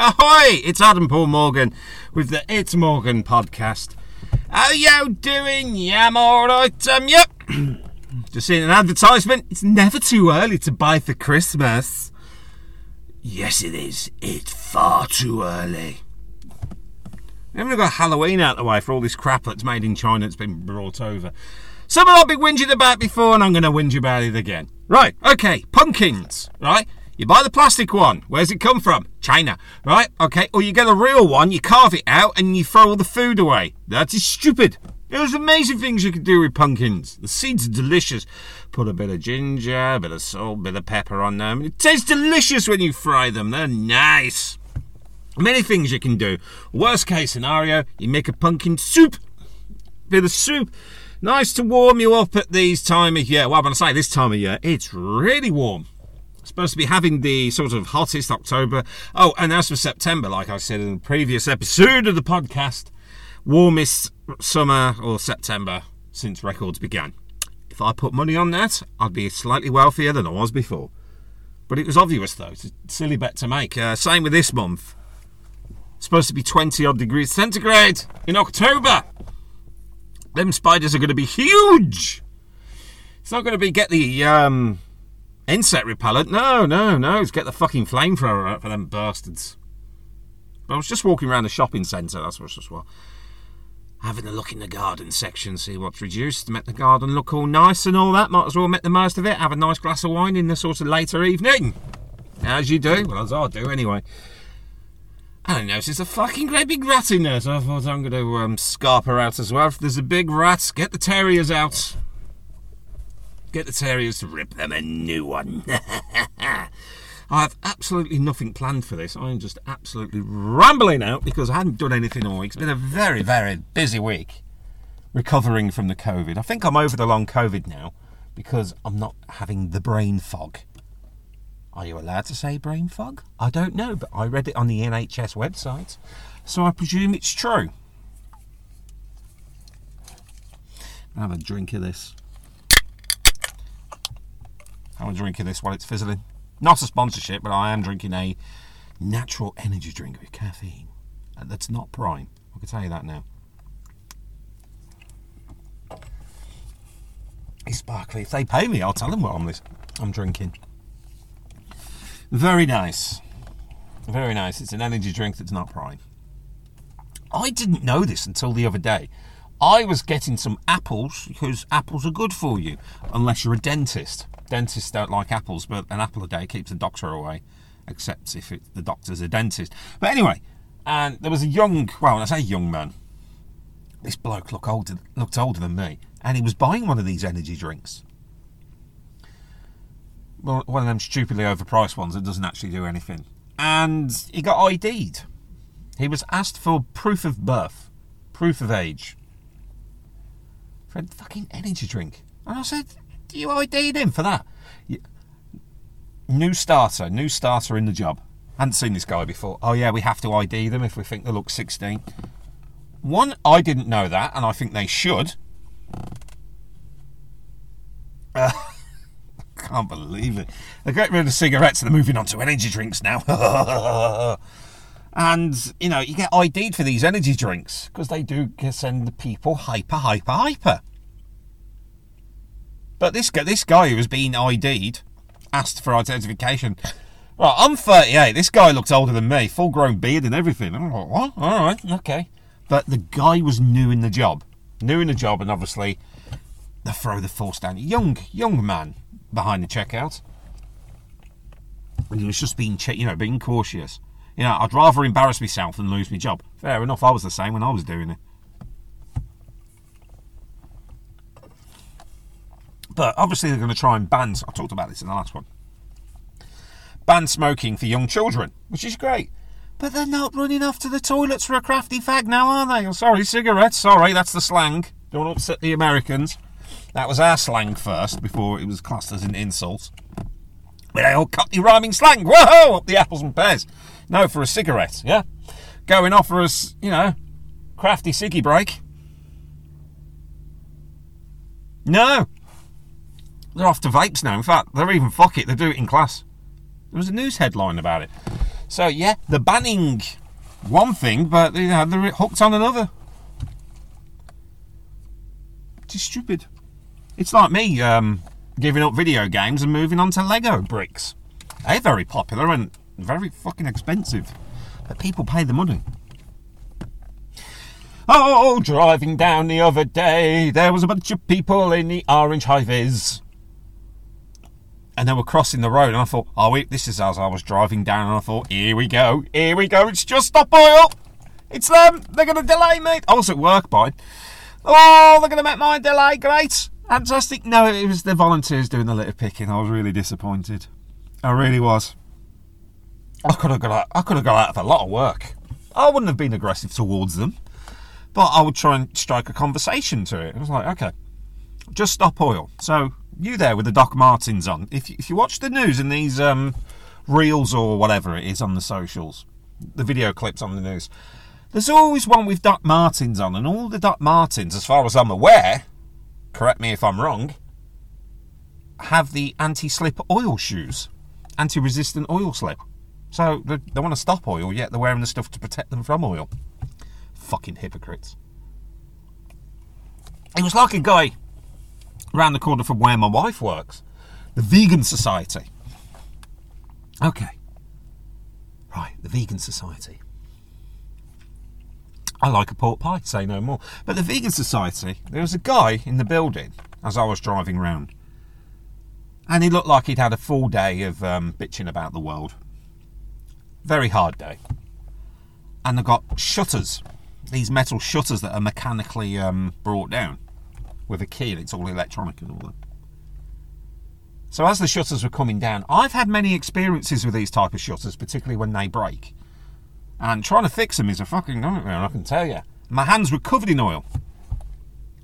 Ahoy! It's Adam Paul Morgan with the It's Morgan podcast. How you doing? Yeah, I'm alright. Um, yep. Just seeing an advertisement. It's never too early to buy for Christmas. Yes, it is. It's far too early. We haven't got Halloween out the way for all this crap that's made in China that's been brought over. Something I've been whinging about before, and I'm going to whinge about it again. Right, okay, pumpkins, right? You buy the plastic one. Where's it come from? China, right? Okay, or you get a real one, you carve it out, and you throw all the food away. That is stupid. There's amazing things you can do with pumpkins. The seeds are delicious. Put a bit of ginger, a bit of salt, a bit of pepper on them. It tastes delicious when you fry them. They're nice. Many things you can do. Worst case scenario, you make a pumpkin soup. Bit of soup. Nice to warm you up at these time of year. Well, when I say this time of year, it's really warm. Supposed to be having the sort of hottest October. Oh, and as for September, like I said in the previous episode of the podcast, warmest summer or September since records began. If I put money on that, I'd be slightly wealthier than I was before. But it was obvious though, it's a silly bet to make. Uh, same with this month. Supposed to be 20 odd degrees centigrade in October. Them spiders are going to be huge. It's not going to be get the um, insect repellent. No, no, no. It's get the fucking flamethrower out for them bastards. But I was just walking around the shopping centre. That's what I was what. Having a look in the garden section, see what's reduced, make the garden look all nice and all that. Might as well make the most of it. Have a nice glass of wine in the sort of later evening. As you do. Well, as I do anyway. I noticed a fucking great big rat in there, so I thought I'm going to um, scarp her out as well. If there's a big rat, get the terriers out. Get the terriers to rip them a new one. I have absolutely nothing planned for this. I'm just absolutely rambling out because I hadn't done anything all week. It's been a very, very busy week recovering from the COVID. I think I'm over the long COVID now because I'm not having the brain fog. Are you allowed to say brain fog? I don't know, but I read it on the NHS website, so I presume it's true. Have a drink of this. Have a drink this while it's fizzling. Not a sponsorship, but I am drinking a natural energy drink with caffeine. And that's not prime. I can tell you that now. It's sparkly. If they pay me, I'll tell them what I'm, this, I'm drinking. Very nice. Very nice. It's an energy drink that's not prime. I didn't know this until the other day. I was getting some apples because apples are good for you, unless you're a dentist. Dentists don't like apples, but an apple a day keeps the doctor away, except if it, the doctor's a dentist. But anyway, and there was a young, well, I say young man, this bloke looked older, looked older than me, and he was buying one of these energy drinks one of them stupidly overpriced ones that doesn't actually do anything. And he got ID'd. He was asked for proof of birth, proof of age, for a fucking energy drink. And I said, Do you ID'd him for that? New starter, new starter in the job. Hadn't seen this guy before. Oh, yeah, we have to ID them if we think they look 16. One, I didn't know that, and I think they should. Uh, can't believe it. They're getting rid of cigarettes and they're moving on to energy drinks now. and, you know, you get ID'd for these energy drinks because they do send the people hyper, hyper, hyper. But this guy, this guy who was being ID'd, asked for identification. Right, I'm 38. This guy looks older than me, full grown beard and everything. I'm like, what? All right, okay. But the guy was new in the job. New in the job, and obviously, they throw the force down. Young, young man, behind the checkout. And he was just being, you know, being cautious. You know, I'd rather embarrass myself than lose my job. Fair enough, I was the same when I was doing it. But obviously, they're going to try and ban. I talked about this in the last one. Ban smoking for young children, which is great. But they're not running off to the toilets for a crafty fag now, are they? Oh, sorry, cigarettes. Sorry, that's the slang. Don't upset the Americans. That was our slang first, before it was classed as an insult. With our old cockney rhyming slang. Whoa! Up the apples and pears. No, for a cigarette, yeah? Going off for us, you know, crafty ciggy break. No. They're off to vapes now. In fact, they're even fuck it. They do it in class. There was a news headline about it. So yeah, they're banning one thing, but you know, they're hooked on another. It's stupid. It's like me um, giving up video games and moving on to Lego bricks. They're very popular and very fucking expensive, but people pay the money. Oh, driving down the other day, there was a bunch of people in the orange high vis. And they were crossing the road, and I thought, oh, wait, this is as I was driving down, and I thought, here we go, here we go, it's just stop oil. It's them, they're going to delay me. I was at work, by. Oh, they're going to make my delay, great. Fantastic. No, it was the volunteers doing the litter picking. I was really disappointed. I really was. I could have got out, I could have got out of a lot of work. I wouldn't have been aggressive towards them, but I would try and strike a conversation to it. It was like, okay, just stop oil. So you there with the Doc Martens on? If you, if you watch the news and these um, reels or whatever it is on the socials, the video clips on the news, there's always one with Doc Martens on, and all the Doc Martens, as far as I'm aware, correct me if I'm wrong, have the anti-slip oil shoes, anti-resistant oil slip. So they, they want to stop oil, yet they're wearing the stuff to protect them from oil. Fucking hypocrites. It was like a guy around the corner from where my wife works, the Vegan Society. Okay. Right, the Vegan Society. I like a pork pie, say no more. But the Vegan Society, there was a guy in the building as I was driving round. And he looked like he'd had a full day of um, bitching about the world. Very hard day. And they've got shutters, these metal shutters that are mechanically um, brought down with a key and it's all electronic and all that. So as the shutters were coming down, I've had many experiences with these type of shutters, particularly when they break. And trying to fix them is a fucking nightmare, I can tell you. My hands were covered in oil.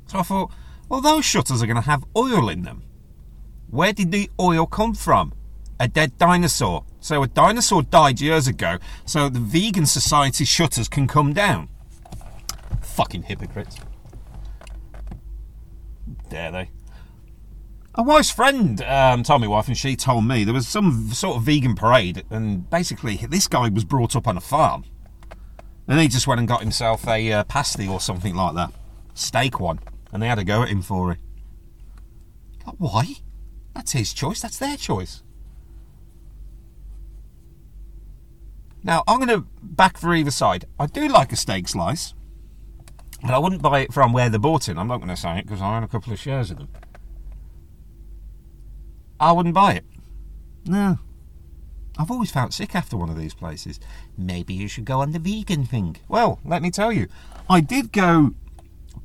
So I thought, well, those shutters are going to have oil in them. Where did the oil come from? A dead dinosaur. So a dinosaur died years ago, so the vegan society shutters can come down. Fucking hypocrites. Dare they? A wife's friend um, told me wife, and she told me there was some sort of vegan parade, and basically this guy was brought up on a farm, and he just went and got himself a uh, pasty or something like that, steak one, and they had a go at him for it. Why? That's his choice. That's their choice. Now I'm going to back for either side. I do like a steak slice, I wouldn't buy it from where they bought it. I'm not going to say it because I own a couple of shares of them. I wouldn't buy it. No. I've always felt sick after one of these places. Maybe you should go on the vegan thing. Well, let me tell you, I did go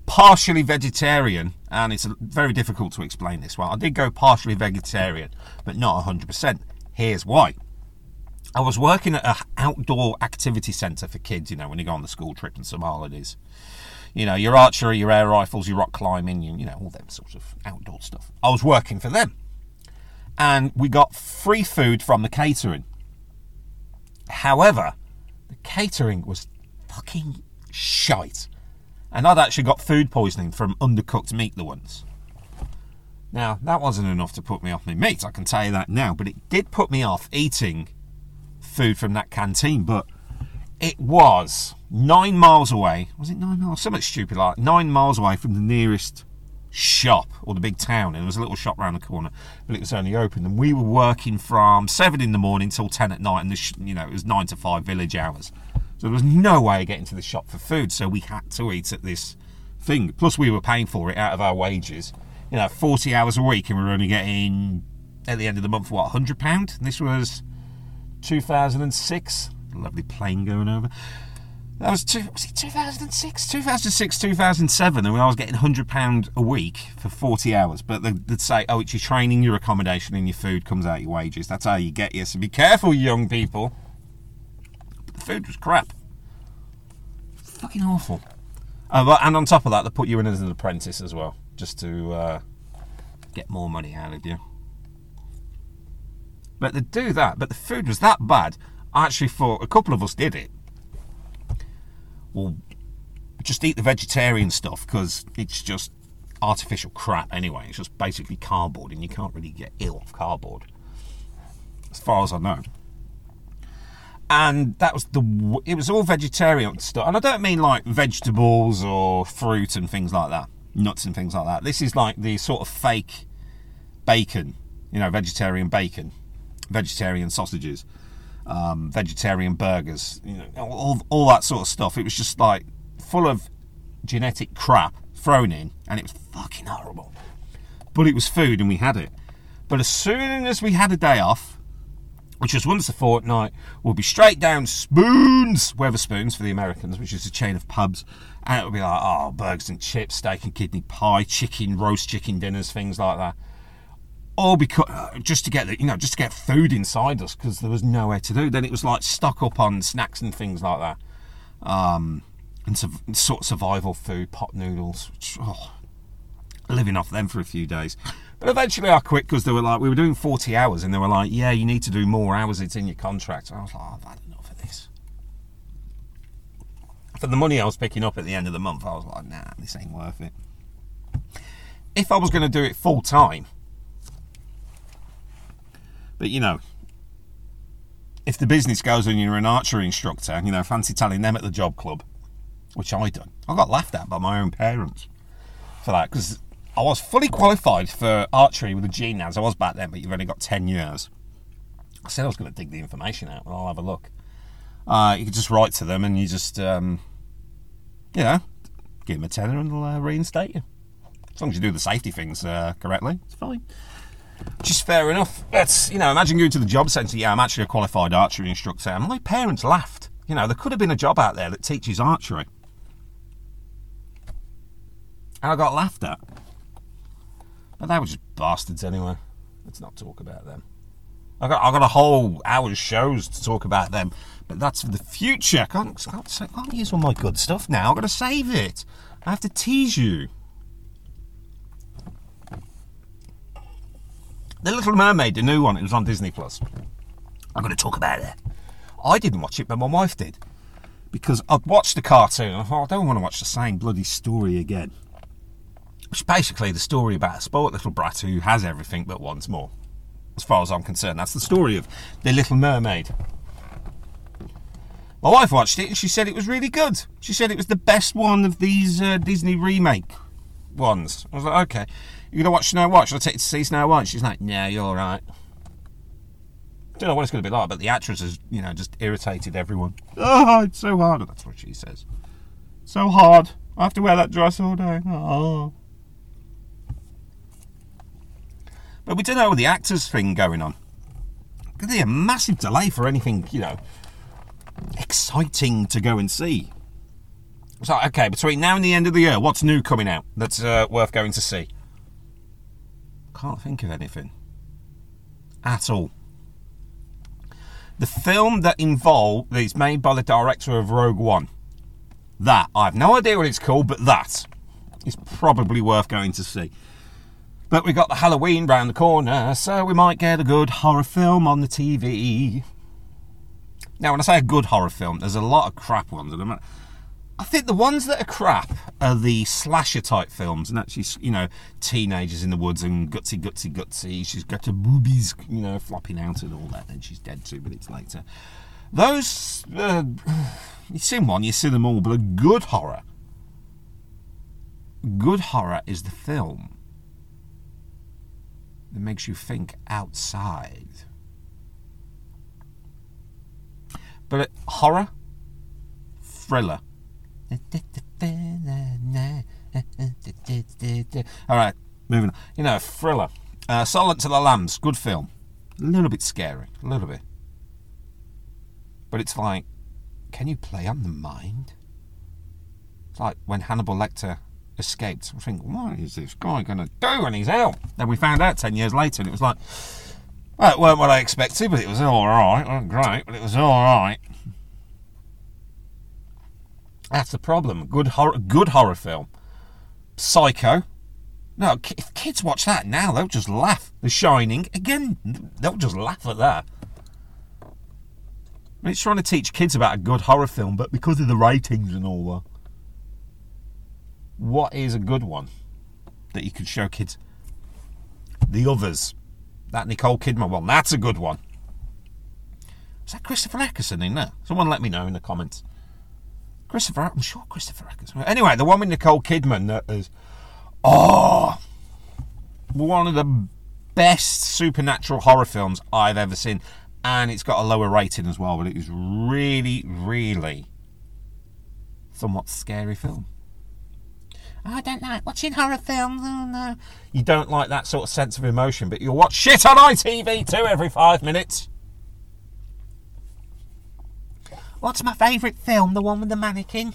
partially vegetarian, and it's very difficult to explain this one. I did go partially vegetarian, but not 100%. Here's why. I was working at an outdoor activity centre for kids, you know, when you go on the school trip and some holidays. You know, your archery, your air rifles, your rock climbing, you, you know, all them sorts of outdoor stuff. I was working for them and we got free food from the catering. However, the catering was fucking shite. And I'd actually got food poisoning from undercooked meat the once. Now, that wasn't enough to put me off my meat, I can tell you that now, but it did put me off eating food from that canteen, but it was nine miles away. Was it nine miles? Something stupid like nine miles away from the nearest shop or the big town, and there was a little shop around the corner, but it was only open. And we were working from seven in the morning till ten at night, and the you know it was nine to five village hours. So there was no way of getting to the shop for food, so we had to eat at this thing. Plus, we were paying for it out of our wages. You know, forty hours a week, and we were only getting at the end of the month what hundred pound. This was two thousand and six. Lovely plane going over. That was, two, was it 2006? 2006, 2007, and I was getting £100 a week for 40 hours. But they'd say, oh, it's your training, your accommodation, and your food comes out of your wages. That's how you get you. So be careful, young people. But the food was crap. Fucking awful. Uh, and on top of that, they put you in as an apprentice as well, just to uh, get more money out of you. But they do that, but the food was that bad. I actually thought a couple of us did it well, just eat the vegetarian stuff because it's just artificial crap anyway. It's just basically cardboard, and you can't really get ill off cardboard, as far as I know. and that was the it was all vegetarian stuff and i don't mean like vegetables or fruit and things like that nuts and things like that this is like the sort of fake bacon you know vegetarian bacon vegetarian sausages um, vegetarian burgers you know all, all that sort of stuff. It was just like full of genetic crap thrown in and it was fucking horrible. But it was food and we had it. But as soon as we had a day off which was once a fortnight, we'll be straight down Spoons, Wetherspoons for the Americans, which is a chain of pubs, and it'll be like, oh, burgers and chips, steak and kidney pie, chicken, roast chicken dinners, things like that. All because just to get the, you know, just to get food inside us because there was nowhere to do. Then it was like stuck up on snacks and things like that, um, and su- sort of survival food, pot noodles. Which, oh, living off them for a few days. But eventually I quit because they were like, we were doing 40 hours and they were like, yeah, you need to do more hours, it's in your contract. And I was like, oh, I've had enough of this. For the money I was picking up at the end of the month, I was like, nah, this ain't worth it. If I was going to do it full time, but you know, if the business goes and you're an archery instructor, you know, fancy telling them at the job club, which I done. I got laughed at by my own parents for that because I was fully qualified for archery with the GNAS. I was back then, but you've only got 10 years. I said I was going to dig the information out, and I'll have a look. Uh, you could just write to them and you just, um, you know, give them a tenner and they'll uh, reinstate you. As long as you do the safety things uh, correctly, it's fine. Just fair enough. But, you know, imagine going to the job centre, yeah, I'm actually a qualified archery instructor. And my parents laughed. You know, there could have been a job out there that teaches archery. And I got laughed at. But they were just bastards anyway. Let's not talk about them. I got I got a whole hour's shows to talk about them, but that's for the future. I can't, can't, can't use all my good stuff now. I've got to save it. I have to tease you. The Little Mermaid, the new one, it was on Disney Plus. I'm going to talk about it. I didn't watch it, but my wife did. Because I'd watched the cartoon I thought, I don't want to watch the same bloody story again. Is basically the story about a spoiled little brat who has everything but wants more. As far as I'm concerned, that's the story of The Little Mermaid. My wife watched it and she said it was really good. She said it was the best one of these uh, Disney remake ones. I was like, okay, you're gonna watch Snow White? Shall I take you to see Snow White? She's like, yeah, you're all right. Don't know what it's going to be like, but the actress has, you know, just irritated everyone. Oh, it's so hard. That's what she says. So hard. I have to wear that dress all day. Oh. But we don't know the actors thing going on. Could be a massive delay for anything, you know, exciting to go and see. So, okay, between now and the end of the year, what's new coming out that's uh, worth going to see? Can't think of anything at all. The film that involved that is made by the director of Rogue One. That I have no idea what it's called, but that is probably worth going to see. But we got the Halloween round the corner, so we might get a good horror film on the TV. Now, when I say a good horror film, there's a lot of crap ones. I think the ones that are crap are the slasher type films, and actually, you know, teenagers in the woods and gutsy, gutsy, gutsy. She's got her boobies, you know, flopping out and all that. Then she's dead two minutes later. Those, uh, you've seen one, you've seen them all, but a good horror, good horror is the film that makes you think outside. But horror, thriller. All right, moving on. You know, thriller. Uh, Silence of the Lambs, good film. A little bit scary, a little bit. But it's like, can you play on the mind? It's like when Hannibal Lecter escaped. I think, what is this guy going to do when he's out? Then we found out 10 years later, and it was like, well, it weren't what I expected, but it was all right. It wasn't great, but it was all right. That's the problem. Good horror, good horror film. Psycho. No, if kids watch that now, they'll just laugh. The Shining, again, they'll just laugh at that. I mean, it's trying to teach kids about a good horror film, but because of the ratings and all that what is a good one that you could show kids? The others. That Nicole Kidman one. That's a good one. Is that Christopher Eccleston in there? Someone let me know in the comments. Christopher, I'm sure Christopher Eccleston. Anyway, the one with Nicole Kidman that is, oh, one of the best supernatural horror films I've ever seen, and it's got a lower rating as well. But it is really, really somewhat scary film. I don't like watching horror films. Oh no. You don't like that sort of sense of emotion, but you'll watch shit on ITV too every five minutes. What's my favourite film? The one with the mannequin?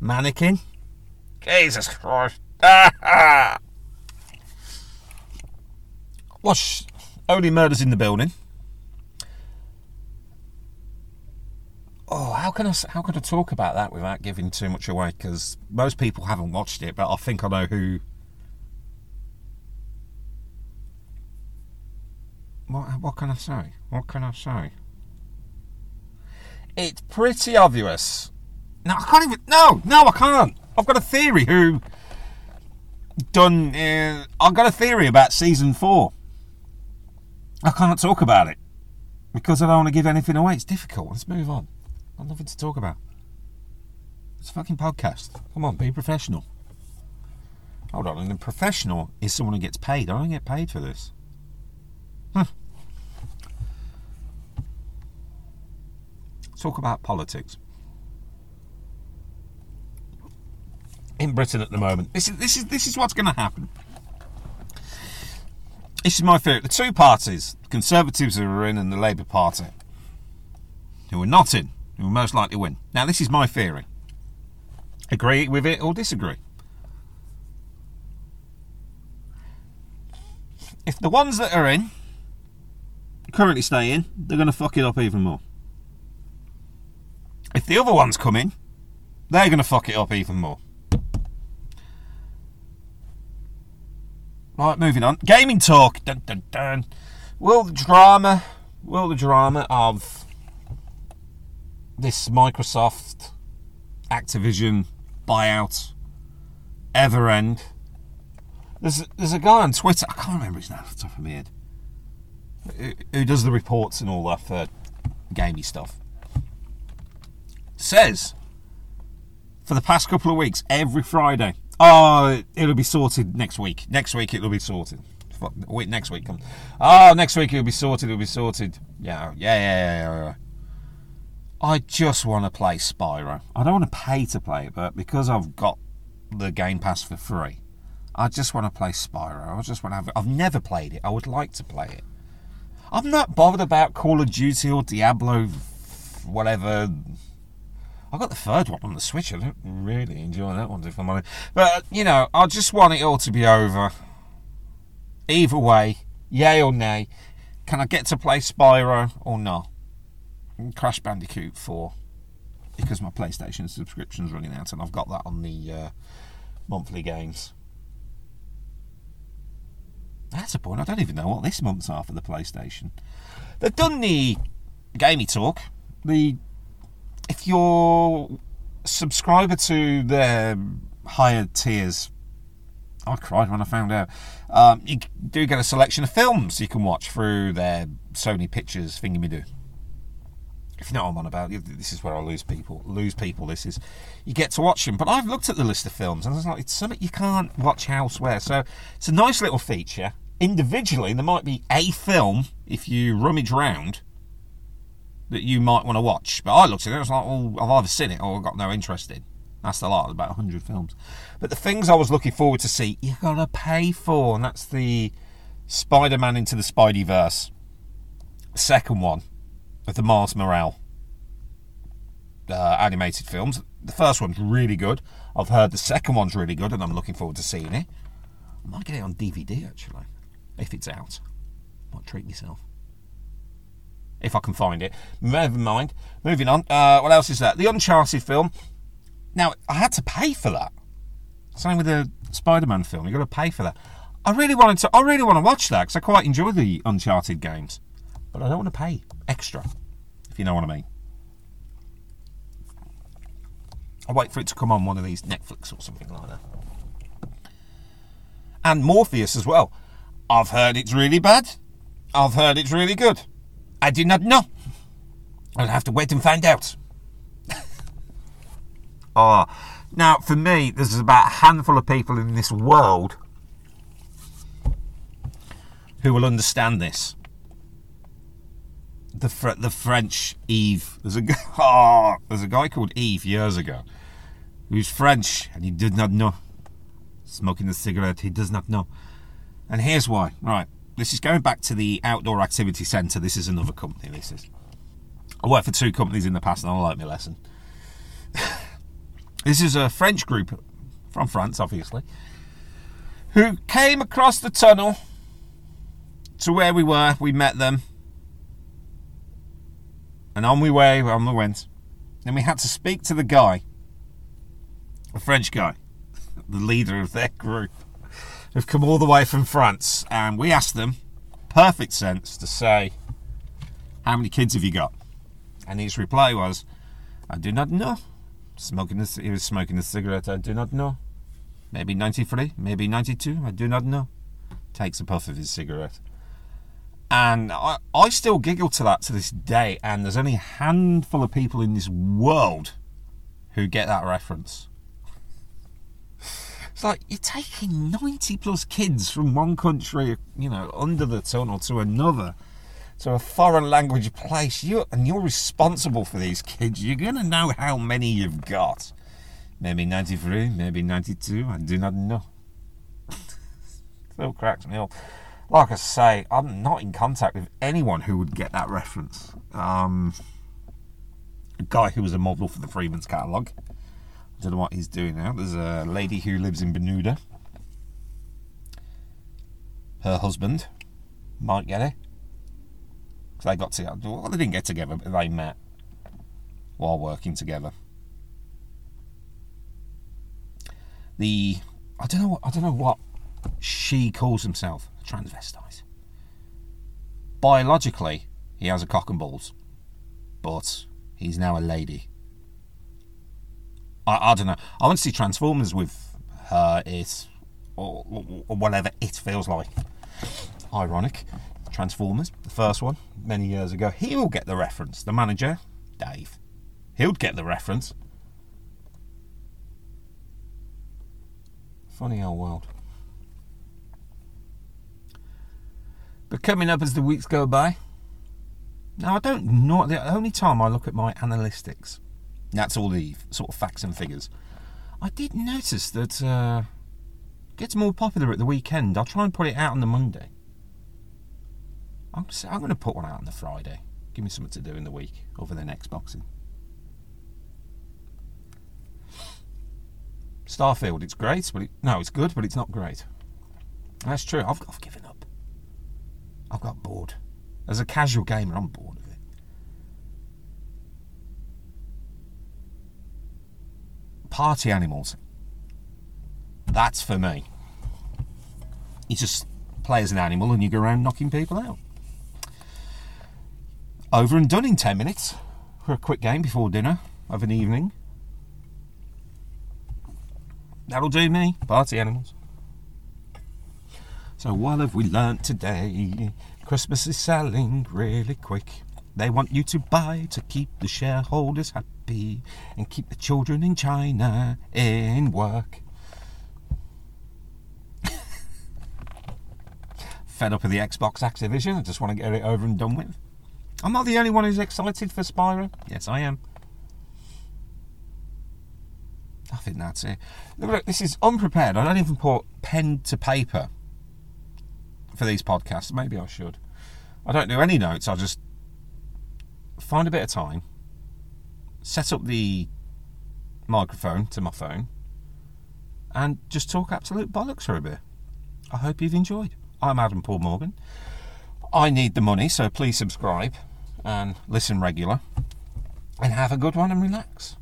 Mannequin? Jesus Christ. Watch Only Murders in the Building. Oh, how can I how can I talk about that without giving too much away? Because most people haven't watched it, but I think I know who. What what can I say? What can I say? It's pretty obvious. No, I can't even. No, no, I can't. I've got a theory. Who done? Uh, I've got a theory about season four. I can't talk about it because I don't want to give anything away. It's difficult. Let's move on. I've nothing to talk about. It's a fucking podcast. Come on, be professional. Hold on, and a professional is someone who gets paid. I don't get paid for this. Talk about politics. In Britain at the moment, this is this is this is what's going to happen. This is my theory. The two parties, the Conservatives who are in and the Labour Party, who are not in, who will most likely win. Now, this is my theory. Agree with it or disagree? If the ones that are in currently stay in, they're going to fuck it up even more. The other ones come in, they're going to fuck it up even more. Right, moving on. Gaming talk. Dun, dun, dun. Will the drama, will the drama of this Microsoft Activision buyout ever end? There's there's a guy on Twitter. I can't remember his name off the top of my head. Who, who does the reports and all that for gamey stuff? Says for the past couple of weeks, every Friday. Oh, it'll be sorted next week. Next week it'll be sorted. Wait, next week comes. Oh, next week it'll be sorted. It'll be sorted. Yeah, yeah, yeah, yeah. yeah. I just want to play Spyro. I don't want to pay to play it, but because I've got the Game Pass for free, I just want to play Spyro. I just want to have it. I've never played it. I would like to play it. I'm not bothered about Call of Duty or Diablo, whatever. I got the third one on the Switch. I don't really enjoy that one, if I'm honest. But you know, I just want it all to be over. Either way, yay or nay, can I get to play Spyro or not? Crash Bandicoot 4 because my PlayStation subscription's running out and I've got that on the uh, monthly games. That's a point. I don't even know what this month's are for the PlayStation. They've done the gamey talk. The if you're subscriber to their higher tiers, I cried when I found out. Um, you do get a selection of films you can watch through their Sony Pictures thingy-me-do. If you know what I'm on about, this is where I lose people. Lose people. This is you get to watch them. But I've looked at the list of films and it's like it's something you can't watch elsewhere. So it's a nice little feature. Individually, there might be a film if you rummage round that you might want to watch. But I looked at it, I was like, well, I've either seen it or I've got no interest in. That's a lot, about 100 films. But the things I was looking forward to see, you got to pay for, and that's the Spider Man Into the Spider-Verse. Second one, of the Miles Morales uh, animated films. The first one's really good. I've heard the second one's really good, and I'm looking forward to seeing it. I might get it on DVD actually, if it's out. Might treat myself if I can find it. Never mind. Moving on. Uh, what else is that? The Uncharted film. Now, I had to pay for that. Same with the Spider-Man film. You've got to pay for that. I really wanted to. I really want to watch that because I quite enjoy the Uncharted games, but I don't want to pay extra. If you know what I mean. I'll wait for it to come on one of these Netflix or something like that. And Morbius as well. I've heard it's really bad. I've heard it's really good. I did not know. I'll have to wait and find out. oh, now for me, there's about a handful of people in this world who will understand this. The Fr- the French Yves. There's a g- oh, there's a guy called Yves years ago who's French and he did not know. Smoking a cigarette, he does not know. And here's why. Right, this is going back to the outdoor activity centre. This is another company. This is. I worked for two companies in the past, and I like my lesson. this is a French group from France, obviously, who came across the tunnel to where we were. We met them, and on we way, on we went. Then we had to speak to the guy, a French guy, the leader of their group, who've come all the way from France, and we asked them, perfect sense, to say, "How many kids have you got?" And his reply was, "I do not know." Smoking, a, he was smoking a cigarette. I do not know. Maybe ninety-three, maybe ninety-two. I do not know. Takes a puff of his cigarette. And I, I still giggle to that to this day. And there's only a handful of people in this world who get that reference. It's like you're taking 90 plus kids from one country, you know, under the tunnel to another, to a foreign language place. You and you're responsible for these kids. You're gonna know how many you've got. Maybe 93, maybe 92. I do not know. Still cracks me up like I say, I'm not in contact with anyone who would get that reference. Um, a guy who was a model for the Freeman's catalogue. Don't know what he's doing now. There's a lady who lives in Bermuda. Her husband might get it. Because they got together. Well, they didn't get together, but they met while working together. The I don't know what I don't know what she calls himself a transvestite. Biologically, he has a cock and balls, but he's now a lady. I, I don't know. I want to see Transformers with her, it, or, or whatever it feels like. Ironic. Transformers, the first one, many years ago. He will get the reference. The manager, Dave, he'll get the reference. Funny old world. But coming up as the weeks go by, now I don't know. The only time I look at my analytics, that's all the sort of facts and figures. I did notice that uh, gets more popular at the weekend. I'll try and put it out on the Monday. I'm, I'm going to put one out on the Friday. Give me something to do in the week over the next boxing. Starfield, it's great, but it, no, it's good, but it's not great. That's true. I've, I've given up. I've got bored. As a casual gamer, I'm bored of it. Party animals. That's for me. You just play as an animal and you go around knocking people out. Over and done in 10 minutes for a quick game before dinner of an evening. That'll do me. Party animals. So what have we learnt today? Christmas is selling really quick. They want you to buy to keep the shareholders happy and keep the children in China in work. Fed up with the Xbox Activision. I just want to get it over and done with. I'm not the only one who's excited for Spyro. Yes, I am. I think that's it. Look, look, this is unprepared. I don't even put pen to paper for these podcasts. Maybe I should. I don't do any notes. I just find a bit of time, set up the microphone to my phone, and just talk absolute bollocks for a bit. I hope you've enjoyed. I'm Adam Paul Morgan. I need the money, so please subscribe and listen regular, and have a good one and relax.